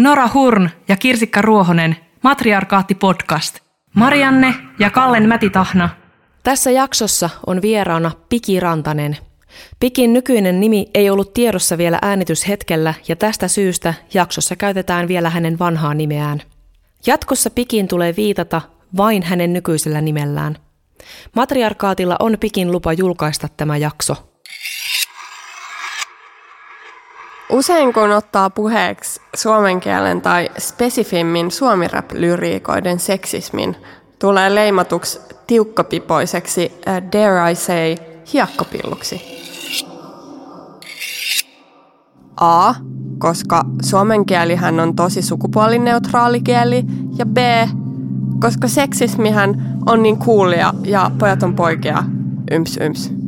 Nora Hurn ja Kirsikka Ruohonen, Matriarkaatti podcast. Marianne ja Kallen Mätitahna. Tässä jaksossa on vieraana Piki Rantanen. Pikin nykyinen nimi ei ollut tiedossa vielä äänityshetkellä ja tästä syystä jaksossa käytetään vielä hänen vanhaa nimeään. Jatkossa Pikin tulee viitata vain hänen nykyisellä nimellään. Matriarkaatilla on Pikin lupa julkaista tämä jakso. Usein kun ottaa puheeksi suomen kielen tai spesifimmin suomirap-lyriikoiden seksismin, tulee leimatuksi tiukkapipoiseksi, uh, dare I say, hiekkopilluksi. A, koska suomen kielihän on tosi sukupuolineutraali kieli, ja B, koska seksismihän on niin kuulia ja pojat on poikia, yms yms.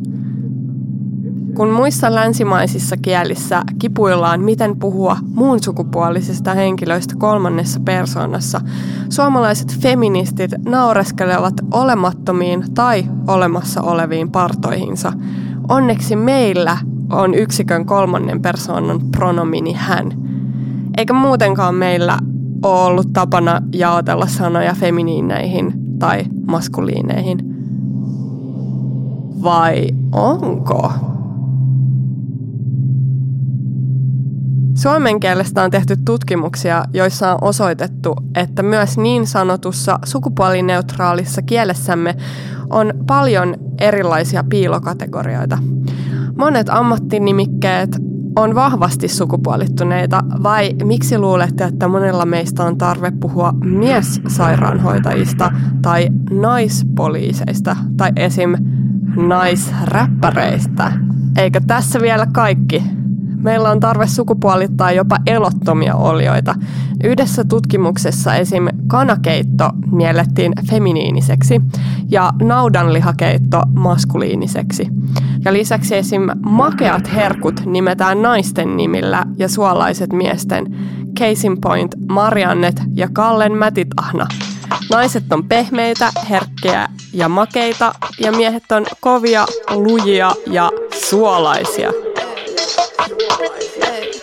Kun muissa länsimaisissa kielissä kipuillaan, miten puhua muun sukupuolisista henkilöistä kolmannessa persoonassa, suomalaiset feministit naureskelevat olemattomiin tai olemassa oleviin partoihinsa. Onneksi meillä on yksikön kolmannen persoonan pronomini hän. Eikä muutenkaan meillä ole ollut tapana jaotella sanoja feminiineihin tai maskuliineihin. Vai onko? Suomen kielestä on tehty tutkimuksia, joissa on osoitettu, että myös niin sanotussa sukupuolineutraalissa kielessämme on paljon erilaisia piilokategorioita. Monet ammattinimikkeet on vahvasti sukupuolittuneita vai miksi luulette, että monella meistä on tarve puhua miessairaanhoitajista tai naispoliiseista tai esim. naisräppäreistä? Eikö tässä vielä kaikki? Meillä on tarve sukupuolittaa jopa elottomia olioita. Yhdessä tutkimuksessa esim. kanakeitto miellettiin feminiiniseksi ja naudanlihakeitto maskuliiniseksi. Ja lisäksi esim. makeat herkut nimetään naisten nimillä ja suolaiset miesten. Case in point, Mariannet ja Kallen Mätitahna. Naiset on pehmeitä, herkkiä ja makeita ja miehet on kovia, lujia ja suolaisia. Hey.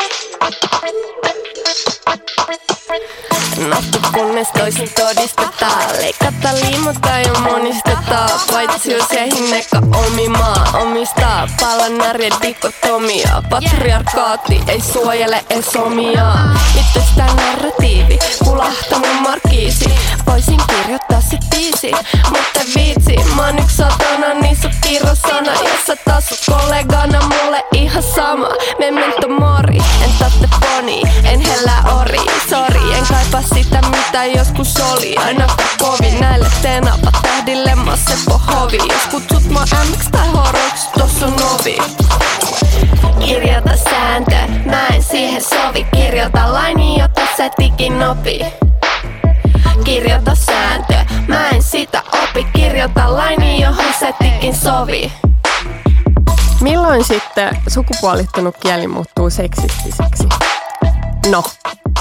Nahtu kunnes toisin todistetaan. Leikata, liimata ja monisteta Paitsi jos hinneka omi maa omistaa. Palan arjen dikotomia. Patriarkaatti ei suojele edes omiaan Itsestä narratiivi, kulahtanut markiisi. Voisin kirjoittaa sit biisi, mutta viitsi Mä oon yks satana, niin sut kirosana Jos sä taas kollegana, mulle ihan sama. Memento mori, en tatte poni En hellä ori, sorry, en kaipaa sitä mitä joskus oli. Aina kovin näille tenava tähdille mä Seppo Hovi. Jos kutsut mua MX tai horoks, tossa on ovi. Kirjoita sääntö, mä en siihen sovi. Kirjoita laini, jota sä tikin opi. Kirjoita sääntö, mä en sitä opi. Kirjoita laini, johon sä tikin sovi. Milloin sitten sukupuolittunut kieli muuttuu seksistiseksi? No,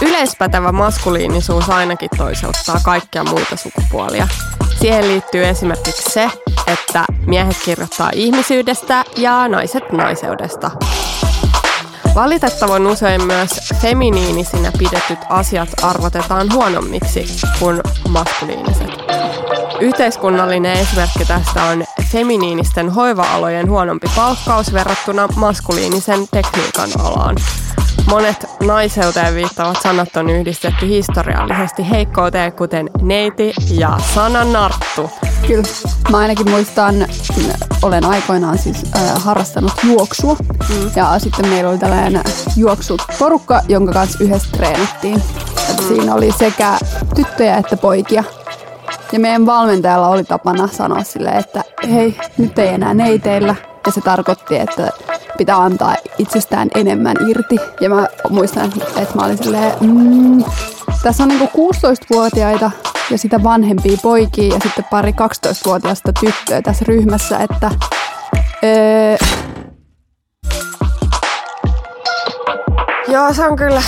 yleispätevä maskuliinisuus ainakin toiseltaa kaikkia muita sukupuolia. Siihen liittyy esimerkiksi se, että miehet kirjoittaa ihmisyydestä ja naiset naiseudesta. Valitettavan usein myös feminiinisinä pidetyt asiat arvotetaan huonommiksi kuin maskuliiniset. Yhteiskunnallinen esimerkki tästä on feminiinisten hoiva-alojen huonompi palkkaus verrattuna maskuliinisen tekniikan alaan. Monet naiseuteen viittavat sanat on yhdistetty historiallisesti heikkouteen, kuten neiti ja sana narttu. Kyllä. Mä ainakin muistan, olen aikoinaan siis äh, harrastanut juoksua. Mm. Ja sitten meillä oli tällainen juoksuporukka, jonka kanssa yhdessä treenattiin. Mm. Siinä oli sekä tyttöjä että poikia. Ja meidän valmentajalla oli tapana sanoa sille, että hei, nyt ei enää neiteillä. Ja se tarkoitti, että pitää antaa itsestään enemmän irti. Ja mä muistan, että mä olin silleen, mm, tässä on niinku 16-vuotiaita ja sitä vanhempia poikia ja sitten pari 12-vuotiaista tyttöä tässä ryhmässä, että öö... Joo, se on kyllä,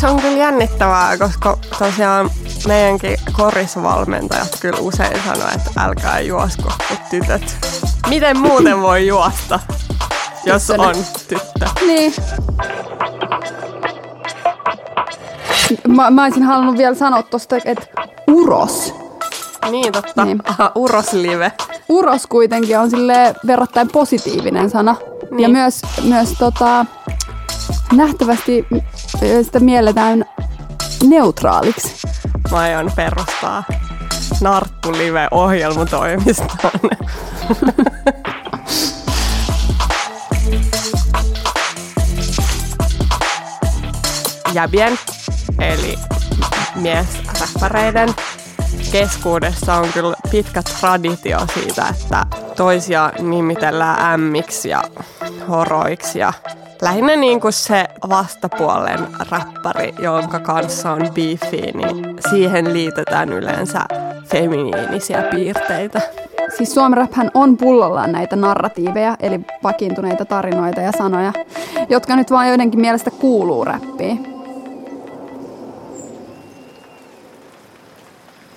se on kyllä jännittävää, koska tosiaan meidänkin korisvalmentajat kyllä usein sanoo, että älkää juosko, tytöt. Miten muuten voi juosta? Jos on tyttö. Niin. mä, mä olisin halunnut vielä sanoa tosta, että uros. Niin, totta. Niin. Aha, uroslive. Uros kuitenkin on sille verrattain positiivinen sana. Niin. Ja myös, myös tota, nähtävästi sitä mielletään neutraaliksi. Mä aion perustaa Narttu-live ohjelmatoimistoon. Jäbien, eli miesräppäreiden keskuudessa on kyllä pitkä traditio siitä, että toisia nimitellään ämmiksi ja horoiksi ja lähinnä niin kuin se vastapuolen räppäri, jonka kanssa on beefi, niin siihen liitetään yleensä feminiinisiä piirteitä. Siis Suomi-raphän on pullollaan näitä narratiiveja, eli vakiintuneita tarinoita ja sanoja, jotka nyt vaan joidenkin mielestä kuuluu räppiin.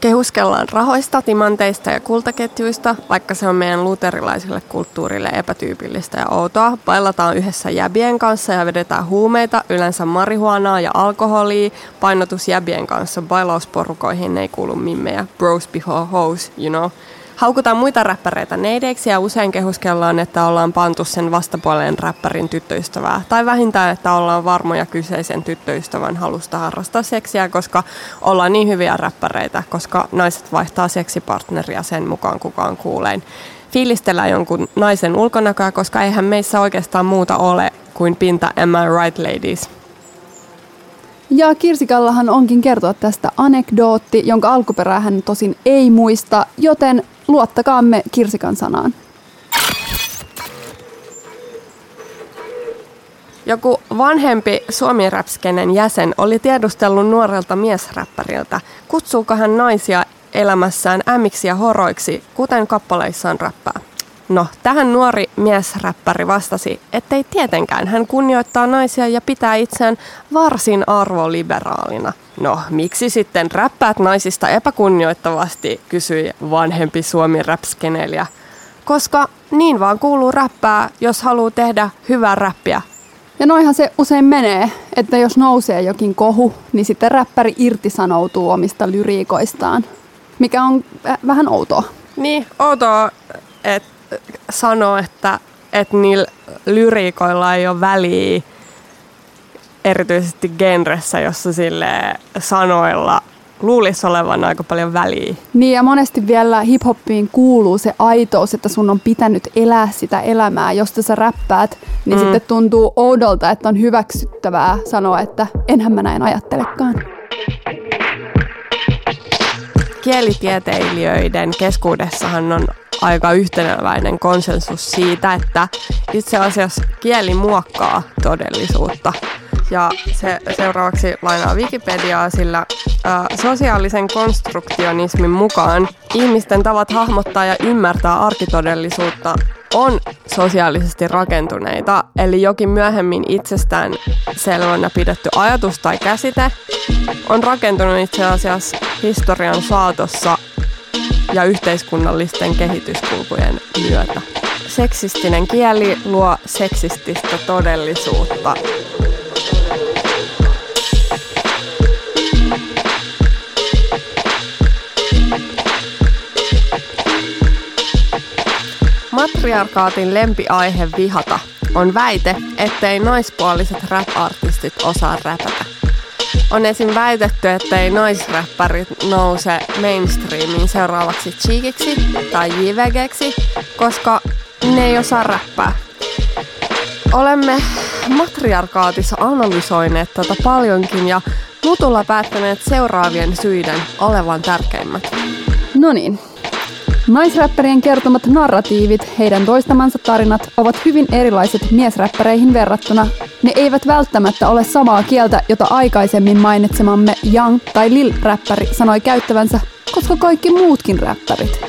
Kehuskellaan rahoista, timanteista ja kultaketjuista, vaikka se on meidän luterilaiselle kulttuurille epätyypillistä ja outoa. Bailataan yhdessä jäbien kanssa ja vedetään huumeita, yleensä marihuanaa ja alkoholia. Painotus jäbien kanssa bailausporukoihin ei kuulu mimmejä. Bros before hoes, you know. Haukutaan muita räppäreitä neideiksi ja usein kehuskellaan, että ollaan pantu sen vastapuolen räppärin tyttöystävää. Tai vähintään, että ollaan varmoja kyseisen tyttöystävän halusta harrastaa seksiä, koska ollaan niin hyviä räppäreitä, koska naiset vaihtaa seksipartneria sen mukaan kukaan kuulein. Fiilistellään jonkun naisen ulkonäköä, koska eihän meissä oikeastaan muuta ole kuin pinta Am I right ladies? Ja Kirsikallahan onkin kertoa tästä anekdootti, jonka alkuperää hän tosin ei muista, joten luottakaamme Kirsikan sanaan. Joku vanhempi suomi jäsen oli tiedustellut nuorelta miesräppäriltä, kutsuuko hän naisia elämässään ämmiksi ja horoiksi, kuten kappaleissaan räppää. No, tähän nuori miesräppäri vastasi, ettei tietenkään hän kunnioittaa naisia ja pitää itseään varsin arvoliberaalina. No, miksi sitten räppäät naisista epäkunnioittavasti, kysyi vanhempi suomi räpskenelijä. Koska niin vaan kuuluu räppää, jos haluaa tehdä hyvää räppiä, Ja noihan se usein menee, että jos nousee jokin kohu, niin sitten räppäri irtisanoutuu omista lyriikoistaan, mikä on äh, vähän outoa. Niin, outoa, että sanoo, että, että niillä lyriikoilla ei ole väliä, erityisesti genressä, jossa sille sanoilla luulisi olevan aika paljon väliä. Niin ja monesti vielä hiphoppiin kuuluu se aitous, että sun on pitänyt elää sitä elämää. Josta sä räppäät, niin mm. sitten tuntuu oudolta, että on hyväksyttävää sanoa, että enhän mä näin ajattelekaan. Kielitieteilijöiden keskuudessahan on aika yhtenäväinen konsensus siitä, että itse asiassa kieli muokkaa todellisuutta. Ja se seuraavaksi lainaa Wikipediaa, sillä ä, sosiaalisen konstruktionismin mukaan ihmisten tavat hahmottaa ja ymmärtää arkitodellisuutta on sosiaalisesti rakentuneita, eli jokin myöhemmin itsestään selvänä pidetty ajatus tai käsite on rakentunut itse asiassa historian saatossa ja yhteiskunnallisten kehityskulkujen myötä. Seksistinen kieli luo seksististä todellisuutta. Matriarkaatin lempiaihe vihata on väite, ettei naispuoliset rap-artistit osaa räpätä. On esim. väitetty, ettei naisräppärit nouse mainstreamiin seuraavaksi Cheekiksi tai JVGksi, koska ne ei osaa räppää. Olemme matriarkaatissa analysoineet tätä paljonkin ja mutulla päättäneet seuraavien syiden olevan tärkeimmät. No niin. Naisräppärien kertomat narratiivit, heidän toistamansa tarinat, ovat hyvin erilaiset miesräppäreihin verrattuna. Ne eivät välttämättä ole samaa kieltä, jota aikaisemmin mainitsemamme Young tai Lil-räppäri sanoi käyttävänsä, koska kaikki muutkin räppärit.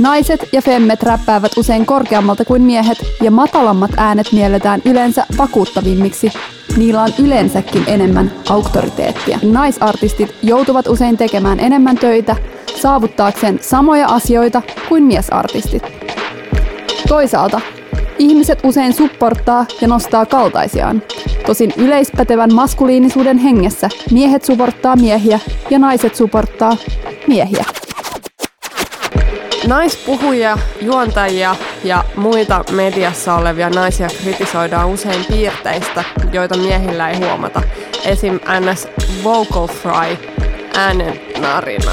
Naiset ja femmet räppäävät usein korkeammalta kuin miehet, ja matalammat äänet mielletään yleensä vakuuttavimmiksi. Niillä on yleensäkin enemmän auktoriteettia. Naisartistit joutuvat usein tekemään enemmän töitä saavuttaakseen samoja asioita kuin miesartistit. Toisaalta ihmiset usein supporttaa ja nostaa kaltaisiaan. Tosin yleispätevän maskuliinisuuden hengessä miehet suporttaa miehiä ja naiset suporttaa miehiä. Naispuhujia, juontajia ja muita mediassa olevia naisia kritisoidaan usein piirteistä, joita miehillä ei huomata. Esim. NS Vocal Fry, äänen narina,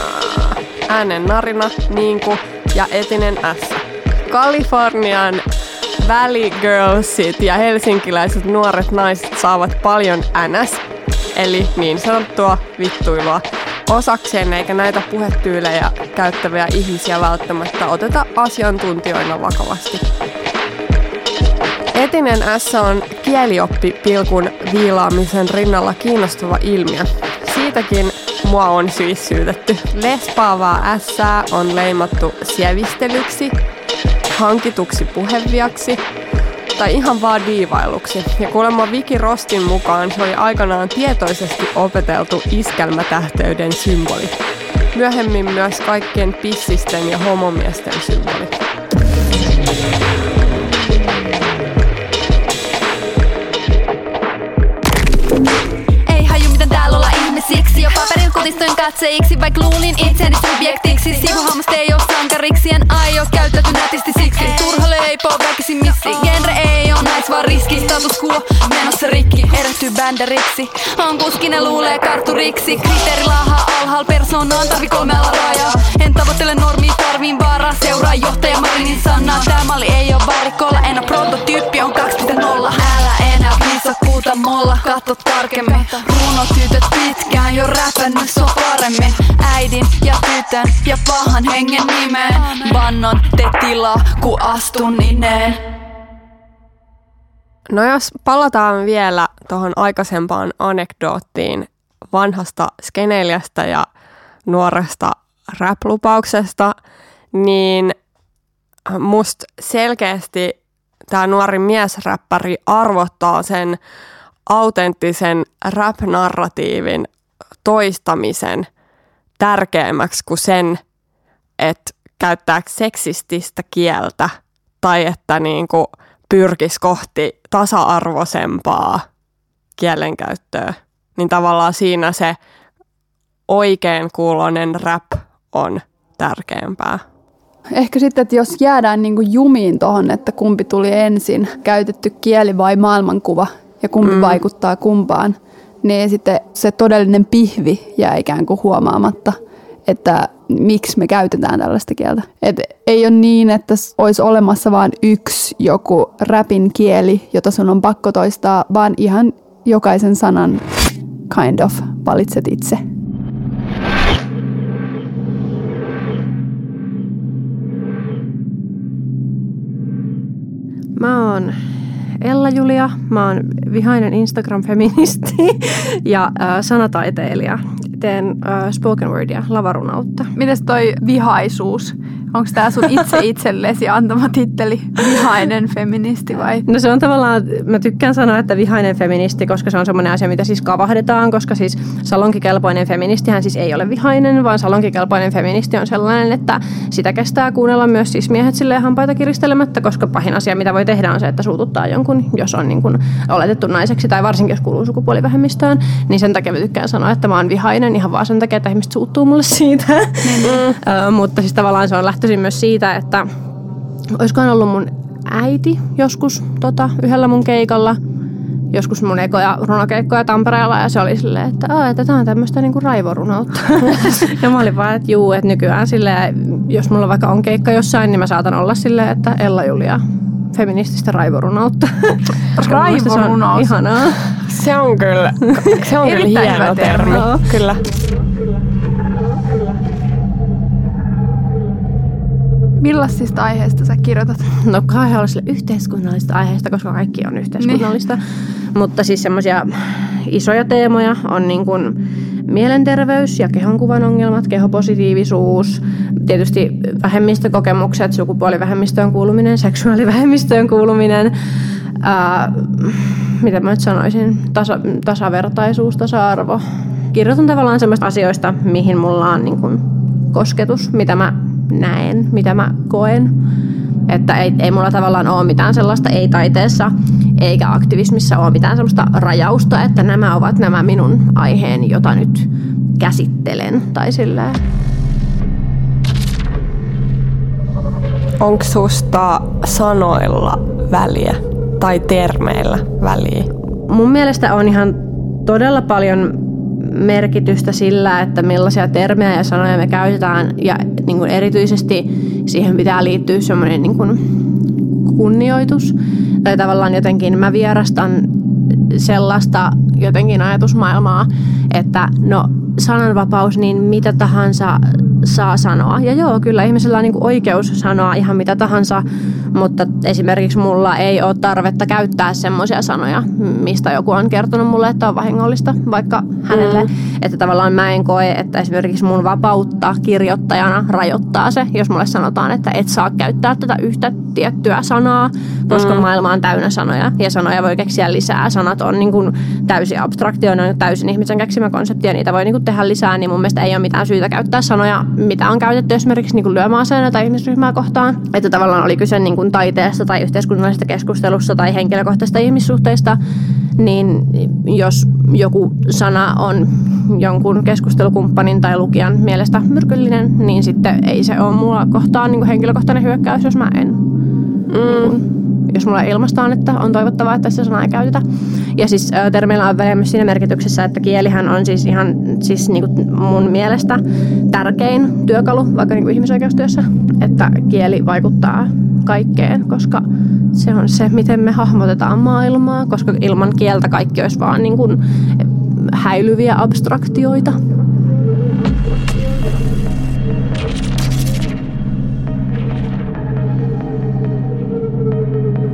äänen narina, niinku ja etinen S. Kalifornian Valley Girlsit ja helsinkiläiset nuoret naiset saavat paljon NS, eli niin sanottua vittuilua osakseen, eikä näitä puhetyylejä käyttäviä ihmisiä välttämättä oteta asiantuntijoina vakavasti. Etinen S on kielioppipilkun viilaamisen rinnalla kiinnostava ilmiö. Siitäkin mua on siis syytetty. Lespaavaa S on leimattu sievistelyksi, hankituksi puheviaksi tai ihan vaan diivailuksi. Ja kuulemma Viki Rostin mukaan se oli aikanaan tietoisesti opeteltu iskelmätähteyden symboli. Myöhemmin myös kaikkien pissisten ja homomiesten symboli. Kutistoin katseiksi Vaik luulin itseäni subjektiksi. Sivuhammaste ei oo sankariksi En aio käyttäytyä nätisti siksi. Turha leipoo väkisin missi. Genre ei oo nais vaan riski Status quo menossa rikki. Erehtyy bänderiksi. On kuski ne luulee kartturiksi. Kriteeri laahaa alhaal persoonaan Tarvi kolme alarajaa En tavoittele normia tarviin vaaraa. Seuraa johtaja Marinin sanaa. Tää malli ei oo varikolla En oo prototyyppi on 2.0 Älä enää viisakkuuta molla. Katso tarkemmin Runotytöt pitkään jo räpännyt so paremmin. Äidin ja tytön ja pahan hengen nimeen. Vannon te tilaa ku astun nineen. No jos palataan vielä tuohon aikaisempaan anekdoottiin vanhasta skeneilijästä ja nuoresta rap-lupauksesta, niin musta selkeästi tämä nuori miesräppäri arvottaa sen autenttisen rap-narratiivin toistamisen tärkeämmäksi kuin sen, että käyttääkö seksististä kieltä tai että niin kuin pyrkisi kohti tasa-arvoisempaa kielenkäyttöä. Niin tavallaan siinä se oikein kuulonen rap on tärkeämpää. Ehkä sitten, että jos jäädään niin kuin jumiin tuohon, että kumpi tuli ensin, käytetty kieli vai maailmankuva ja kumpi mm. vaikuttaa kumpaan, niin sitten se todellinen pihvi jää ikään kuin huomaamatta, että miksi me käytetään tällaista kieltä. Et ei ole niin, että olisi olemassa vain yksi joku rapin kieli, jota sun on pakko toistaa, vaan ihan jokaisen sanan kind of valitset itse. Mä oon Ella Julia, mä oon vihainen Instagram-feministi ja äh, sanataiteilija. Teen äh, spoken wordia, lavarunautta. Mites toi vihaisuus? Onko tämä sun itse itsellesi antama titteli vihainen feministi vai? No se on tavallaan, mä tykkään sanoa, että vihainen feministi, koska se on semmoinen asia, mitä siis kavahdetaan, koska siis salonkikelpoinen feministihän siis ei ole vihainen, vaan salonkikelpoinen feministi on sellainen, että sitä kestää kuunnella myös siis miehet silleen hampaita kiristelemättä, koska pahin asia, mitä voi tehdä on se, että suututtaa jonkun, jos on niin kuin oletettu naiseksi tai varsinkin jos kuuluu sukupuolivähemmistöön, niin sen takia mä tykkään sanoa, että mä oon vihainen ihan vaan sen takia, että ihmiset suuttuu mulle siitä. Mm. mutta siis tavallaan se on lähtöisin myös siitä, että olisikohan ollut mun äiti joskus tota, yhdellä mun keikalla, joskus mun ekoja runokeikkoja Tampereella ja se oli silleen, että, Aa, että tämä on tämmöistä niinku raivorunoutta. ja mä olin vaan, että juu, että nykyään silleen, jos mulla vaikka on keikka jossain, niin mä saatan olla silleen, että Ella Julia feminististä raivorunoutta. Mielestä se on Raivorunous. ihanaa. Se on kyllä, se on kyllä hieno termi. termi. Kyllä. Millaisista aiheista sä kirjoitat? No sille yhteiskunnallista aiheesta, koska kaikki on yhteiskunnallista. Niin. Mutta siis semmoisia isoja teemoja on niin kuin mielenterveys ja kehonkuvan ongelmat, kehopositiivisuus, tietysti vähemmistökokemukset, sukupuolivähemmistöön kuuluminen, seksuaalivähemmistöön kuuluminen, ää, mitä mä nyt sanoisin, tasa, tasavertaisuus, tasa-arvo. Kirjoitan tavallaan semmoista asioista, mihin mulla on niin kuin kosketus, mitä mä näen, mitä mä koen. Että ei, ei mulla tavallaan ole mitään sellaista ei taiteessa eikä aktivismissa ole mitään sellaista rajausta, että nämä ovat nämä minun aiheeni, jota nyt käsittelen tai silleen. Onko susta sanoilla väliä tai termeillä väliä? Mun mielestä on ihan todella paljon merkitystä sillä, että millaisia termejä ja sanoja me käytetään ja niin kuin erityisesti siihen pitää liittyä semmoinen niin kuin kunnioitus. Tai tavallaan jotenkin mä vierastan sellaista jotenkin ajatusmaailmaa, että no sananvapaus, niin mitä tahansa saa sanoa. Ja joo, kyllä ihmisellä on niin oikeus sanoa ihan mitä tahansa, mutta esimerkiksi mulla ei ole tarvetta käyttää semmoisia sanoja, mistä joku on kertonut mulle, että on vahingollista vaikka hänelle. Mm. Että tavallaan mä en koe, että esimerkiksi mun vapautta kirjoittajana rajoittaa se, jos mulle sanotaan, että et saa käyttää tätä yhtä tiettyä sanaa, koska mm. maailma on täynnä sanoja ja sanoja voi keksiä lisää. Sanat on niin kuin täysin abstraktioina, täysin ihmisen keksimä konsepti ja niitä voi niin kuin tehdä lisää, niin mun mielestä ei ole mitään syytä käyttää sanoja, mitä on käytetty esimerkiksi niin lyömäaseena tai ihmisryhmää kohtaan. Että tavallaan oli kyse niin kuin taiteesta tai yhteiskunnallisesta keskustelussa tai henkilökohtaisesta ihmissuhteista, niin jos joku sana on jonkun keskustelukumppanin tai lukijan mielestä myrkyllinen, niin sitten ei se ole mulla kohtaan niin kuin henkilökohtainen hyökkäys, jos mä en mm. niin kuin, jos mulla ilmastaan, että on toivottavaa, että se sana ei käytetä. Ja siis termeillä on väliä myös siinä merkityksessä, että kielihän on siis ihan siis niin kuin mun mielestä tärkein työkalu vaikka niin kuin ihmisoikeustyössä, että kieli vaikuttaa kaikkeen, koska se on se, miten me hahmotetaan maailmaa, koska ilman kieltä kaikki olisi vaan niin kuin häilyviä abstraktioita.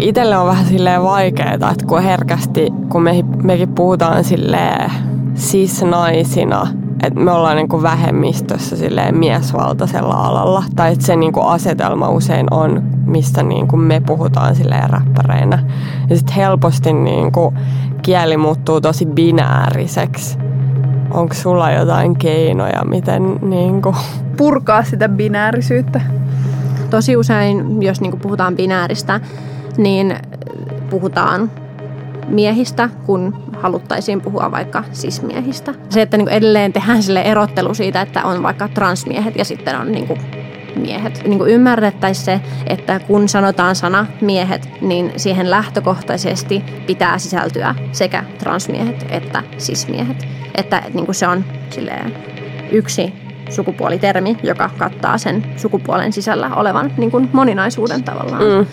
Itselle on vähän silleen vaikeaa, että kun herkästi, kun me, mekin puhutaan silleen cis-naisina, että me ollaan niin kuin vähemmistössä silleen miesvaltaisella alalla. Tai että se niin kuin asetelma usein on, mistä niin kuin me puhutaan silleen räppäreinä. Ja sitten helposti niin kuin kieli muuttuu tosi binääriseksi. Onko sulla jotain keinoja, miten niin kuin... Purkaa sitä binäärisyyttä? Tosi usein, jos niin kuin puhutaan binääristä, niin puhutaan miehistä, kun haluttaisiin puhua vaikka sismiehistä. Se, että niin edelleen tehdään sille erottelu siitä, että on vaikka transmiehet ja sitten on niin kuin miehet. Niin kuin ymmärrettäisiin se, että kun sanotaan sana miehet, niin siihen lähtökohtaisesti pitää sisältyä sekä transmiehet että sismiehet. Että niin kuin se on yksi sukupuolitermi, joka kattaa sen sukupuolen sisällä olevan niin kuin moninaisuuden tavallaan. Mm.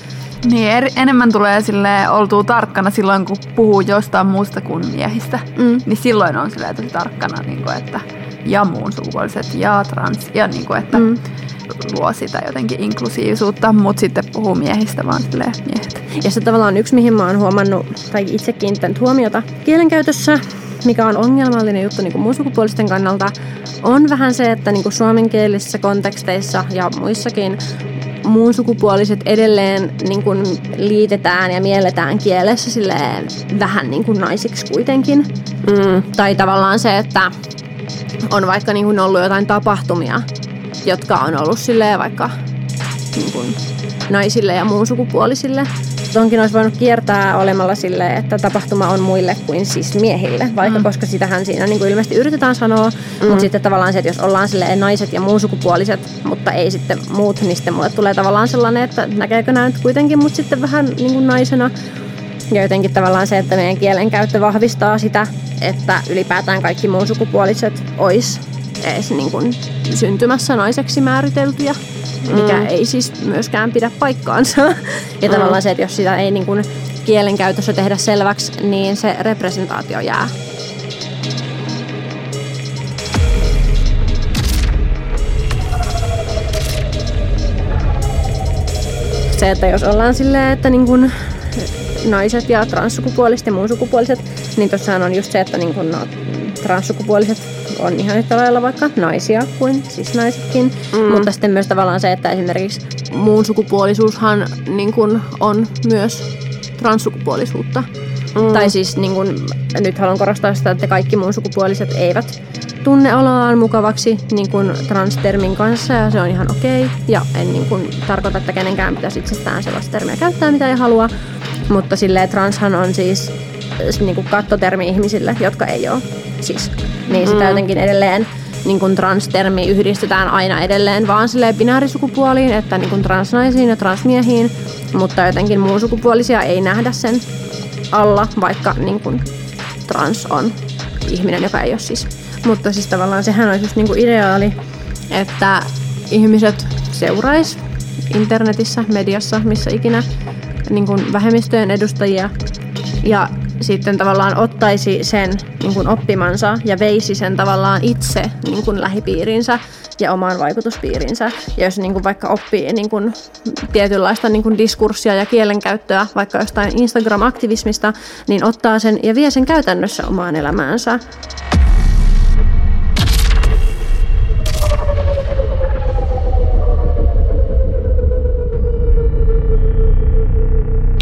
Niin, er, enemmän tulee sille oltua tarkkana silloin, kun puhuu jostain muusta kuin miehistä. Mm. Niin silloin on sille tosi tarkkana, niin kuin, että ja muun sukupuoliset ja trans ja niin kuin, että mm. luo sitä jotenkin inklusiivisuutta, mutta sitten puhuu miehistä vaan silleen miehet. Ja se tavallaan yksi, mihin mä oon huomannut tai itse kiinnittänyt huomiota kielenkäytössä, mikä on ongelmallinen juttu niin kuin muun sukupuolisten kannalta, on vähän se, että niin kuin suomenkielisissä konteksteissa ja muissakin muun sukupuoliset edelleen niin kuin liitetään ja mielletään kielessä silleen vähän niin kuin naisiksi kuitenkin. Mm. Tai tavallaan se, että on vaikka niin kuin ollut jotain tapahtumia, jotka on ollut silleen vaikka niin kuin naisille ja muun sukupuolisille Tonkin olisi voinut kiertää olemalla sille, että tapahtuma on muille kuin siis miehille, vaikka mm. koska sitähän siinä niin kuin ilmeisesti yritetään sanoa, mm. mutta sitten tavallaan se, että jos ollaan sille naiset ja muun sukupuoliset, mutta ei sitten muut, niin sitten mulle tulee tavallaan sellainen, että näkeekö nämä nyt kuitenkin mut sitten vähän niin kuin naisena. Ja jotenkin tavallaan se, että meidän kielen käyttö vahvistaa sitä, että ylipäätään kaikki muun sukupuoliset olisi edes niin kuin syntymässä naiseksi määriteltyjä mikä mm. ei siis myöskään pidä paikkaansa. Ja mm. tavallaan se, että jos sitä ei niin kuin kielenkäytössä tehdä selväksi, niin se representaatio jää. Se, että jos ollaan silleen, että niin kuin naiset ja transsukupuoliset ja muun sukupuoliset, niin tosiaan on just se, että niin kuin no, transsukupuoliset on ihan yhtä lailla vaikka naisia kuin siis naisetkin. Mm. Mutta sitten myös tavallaan se, että esimerkiksi muun sukupuolisuushan niin kuin on myös transsukupuolisuutta. Mm. Tai siis niin kuin, nyt haluan korostaa sitä, että kaikki muun sukupuoliset eivät tunne oloaan mukavaksi niin kuin transtermin kanssa ja se on ihan okei. Ja en niin kuin tarkoita, että kenenkään pitäisi itsestään sellaista termiä käyttää, mitä ei halua. Mutta silleen transhan on siis niin kuin kattotermi ihmisille, jotka ei ole siis. Niin sitä mm. jotenkin edelleen niin kuin transtermi yhdistetään aina edelleen vaan silleen binäärisukupuoliin, että niin kuin transnaisiin ja transmiehiin, mutta jotenkin muunsukupuolisia ei nähdä sen alla, vaikka niin kuin trans on ihminen, joka ei ole siis. Mutta siis tavallaan sehän olisi just niin kuin ideaali, että ihmiset seurais internetissä, mediassa, missä ikinä niin kuin vähemmistöjen edustajia ja sitten tavallaan ottaisi sen niin kuin oppimansa ja veisi sen tavallaan itse niin kuin lähipiirinsä ja omaan vaikutuspiirinsä. Ja jos niin kuin vaikka oppii niin kuin tietynlaista niin kuin diskurssia ja kielenkäyttöä vaikka jostain Instagram-aktivismista, niin ottaa sen ja vie sen käytännössä omaan elämäänsä.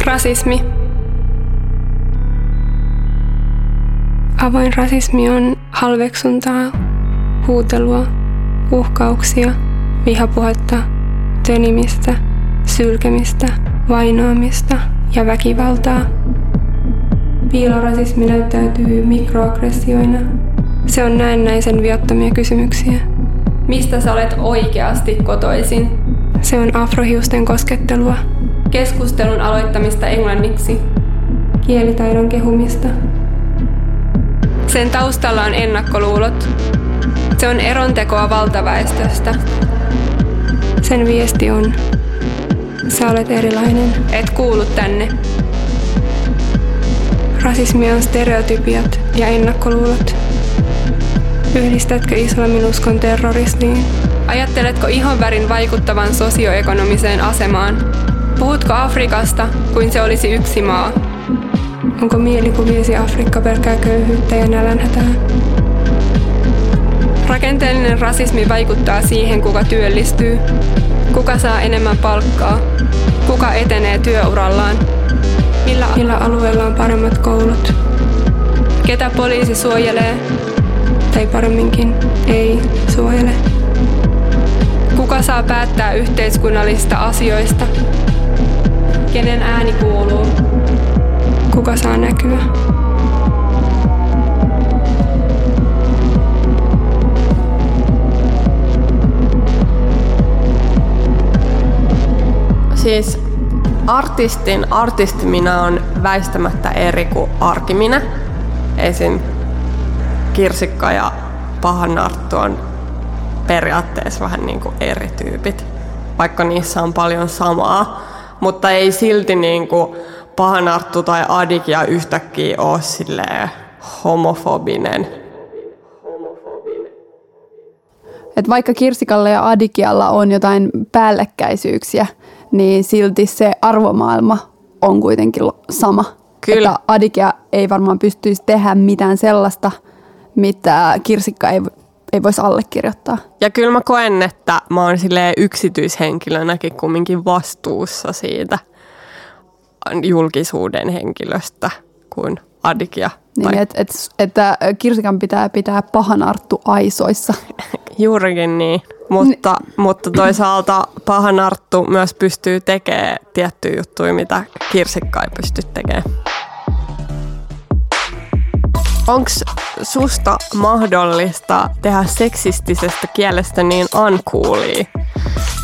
Rasismi Avoin rasismi on halveksuntaa, huutelua, uhkauksia, vihapuhetta, tönimistä, sylkemistä, vainoamista ja väkivaltaa. Piilorasismi näyttäytyy mikroaggressioina. Se on näennäisen viattomia kysymyksiä. Mistä sä olet oikeasti kotoisin? Se on afrohiusten koskettelua. Keskustelun aloittamista englanniksi. Kielitaidon kehumista. Sen taustalla on ennakkoluulot. Se on erontekoa valtaväestöstä. Sen viesti on, sä olet erilainen. Et kuulu tänne. Rasismi on stereotypiat ja ennakkoluulot. Yhdistätkö islamin uskon terrorismiin? Ajatteletko ihonvärin vaikuttavan sosioekonomiseen asemaan? Puhutko Afrikasta kuin se olisi yksi maa? Onko mielikuviesi Afrikka pelkää köyhyyttä ja nälänhätää? Rakenteellinen rasismi vaikuttaa siihen, kuka työllistyy, kuka saa enemmän palkkaa, kuka etenee työurallaan, millä, millä alueella on paremmat koulut, ketä poliisi suojelee, tai paremminkin ei suojele. Kuka saa päättää yhteiskunnallista asioista, kenen ääni kuuluu, kuka saa näkyä. Siis artistin artistimina on väistämättä eri kuin arkimina. Esim. Kirsikka ja Pahanarttu on periaatteessa vähän niin kuin eri tyypit, vaikka niissä on paljon samaa. Mutta ei silti niin kuin Pahanarttu tai Adikia yhtäkkiä ole silleen homofobinen. Et vaikka Kirsikalle ja Adikialla on jotain päällekkäisyyksiä, niin silti se arvomaailma on kuitenkin sama. Kyllä. Että Adikia ei varmaan pystyisi tehdä mitään sellaista, mitä Kirsikka ei, ei voisi allekirjoittaa. Ja kyllä mä koen, että mä oon yksityishenkilönäkin kumminkin vastuussa siitä julkisuuden henkilöstä kuin Adikia. Niin, et, et, että Kirsikan pitää pitää pahan arttu aisoissa. Juurikin niin, mutta, Ni- mutta toisaalta pahan arttu myös pystyy tekemään tiettyjä juttuja, mitä Kirsikka ei pysty tekemään. Onko susta mahdollista tehdä seksistisestä kielestä niin uncoolia,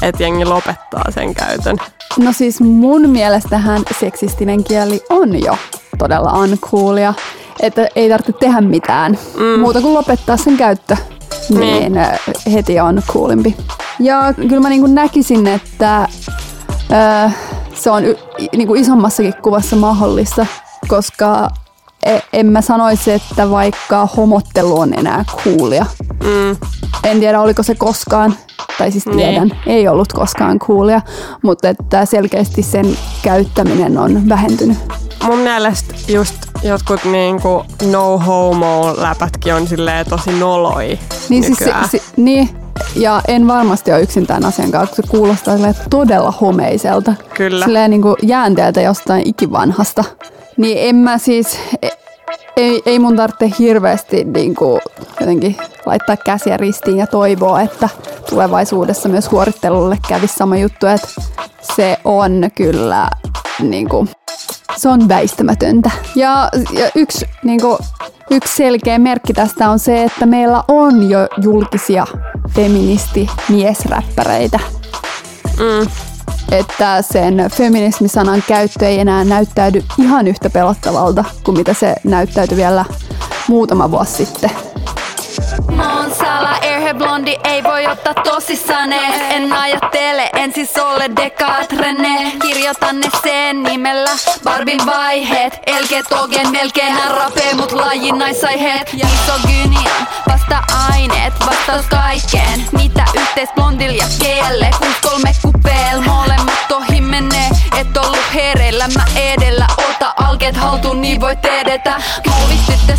että jengi lopettaa sen käytön? No siis mun mielestähän seksistinen kieli on jo todella uncoolia, että ei tarvitse tehdä mitään mm. muuta kuin lopettaa sen käyttö. Niin, niin heti on coolimpi. Ja kyllä mä niin näkisin, että ö, se on y, niin kuin isommassakin kuvassa mahdollista, koska en mä sanoisi, että vaikka homottelu on enää kuulia. Mm. En tiedä, oliko se koskaan, tai siis niin. tiedän, niin. ei ollut koskaan kuulia, mutta että selkeästi sen käyttäminen on vähentynyt. Mun mielestä just jotkut niinku no homo läpätkin on silleen tosi noloi niin, siis, si, niin, ja en varmasti ole yksin tämän asian kanssa, kun se kuulostaa todella homeiselta. Kyllä. Silleen niin kuin jäänteeltä jostain ikivanhasta. Niin en mä siis, ei, ei mun tarvitse hirveästi niin kuin, jotenkin laittaa käsiä ristiin ja toivoa, että tulevaisuudessa myös huorittelulle kävisi sama juttu, että se on kyllä niin kuin, se on väistämätöntä. Ja, ja yksi, niin kuin, yksi selkeä merkki tästä on se, että meillä on jo julkisia feministi-miesräppäreitä. Mm. Että sen feminismisanan käyttö ei enää näyttäydy ihan yhtä pelottavalta kuin mitä se näyttäytyi vielä muutama vuosi sitten. Monsala, airhead blondi, ei voi ottaa tosissaan En ajattele, en siis ole dekatrene Kirjoitan ne sen nimellä. Barbin vaiheet. Elke togen melkein rapee mut lajin naisaiheet Misogynian vasta aineet Vastaus kaikkeen. Mitä yhteis blondil ja keelle Kun kolme kupeel Molemmat tohi menee Et ollut hereillä. Mä edellä Ota alkeet haltuun niin voit edetä. Muovit tyttös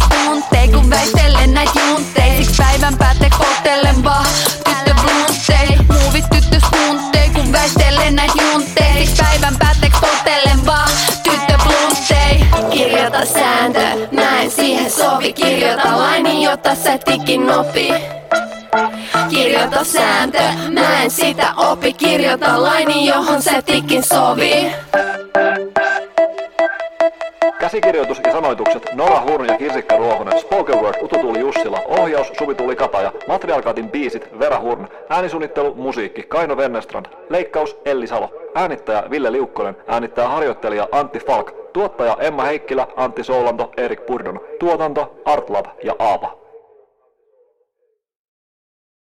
laini, jotta sä tikin opi. Kirjoita sääntö, mä en sitä opi. Kirjoita laini, johon se tikin sovi. Käsikirjoitus ja sanoitukset. Nora Hurn ja Kirsikka Ruohonen, Spoken Word Utu Tuuli Jussila, ohjaus Suvi Kataja, Materialkaatin biisit Vera Hurn, äänisuunnittelu, musiikki. Kaino Vennestrand, leikkaus Elli Salo, äänittäjä Ville Liukkonen, äänittäjä harjoittelija Antti Falk, tuottaja Emma Heikkilä, Antti Soulanto, Erik Purdon, tuotanto Artlab ja Aapa.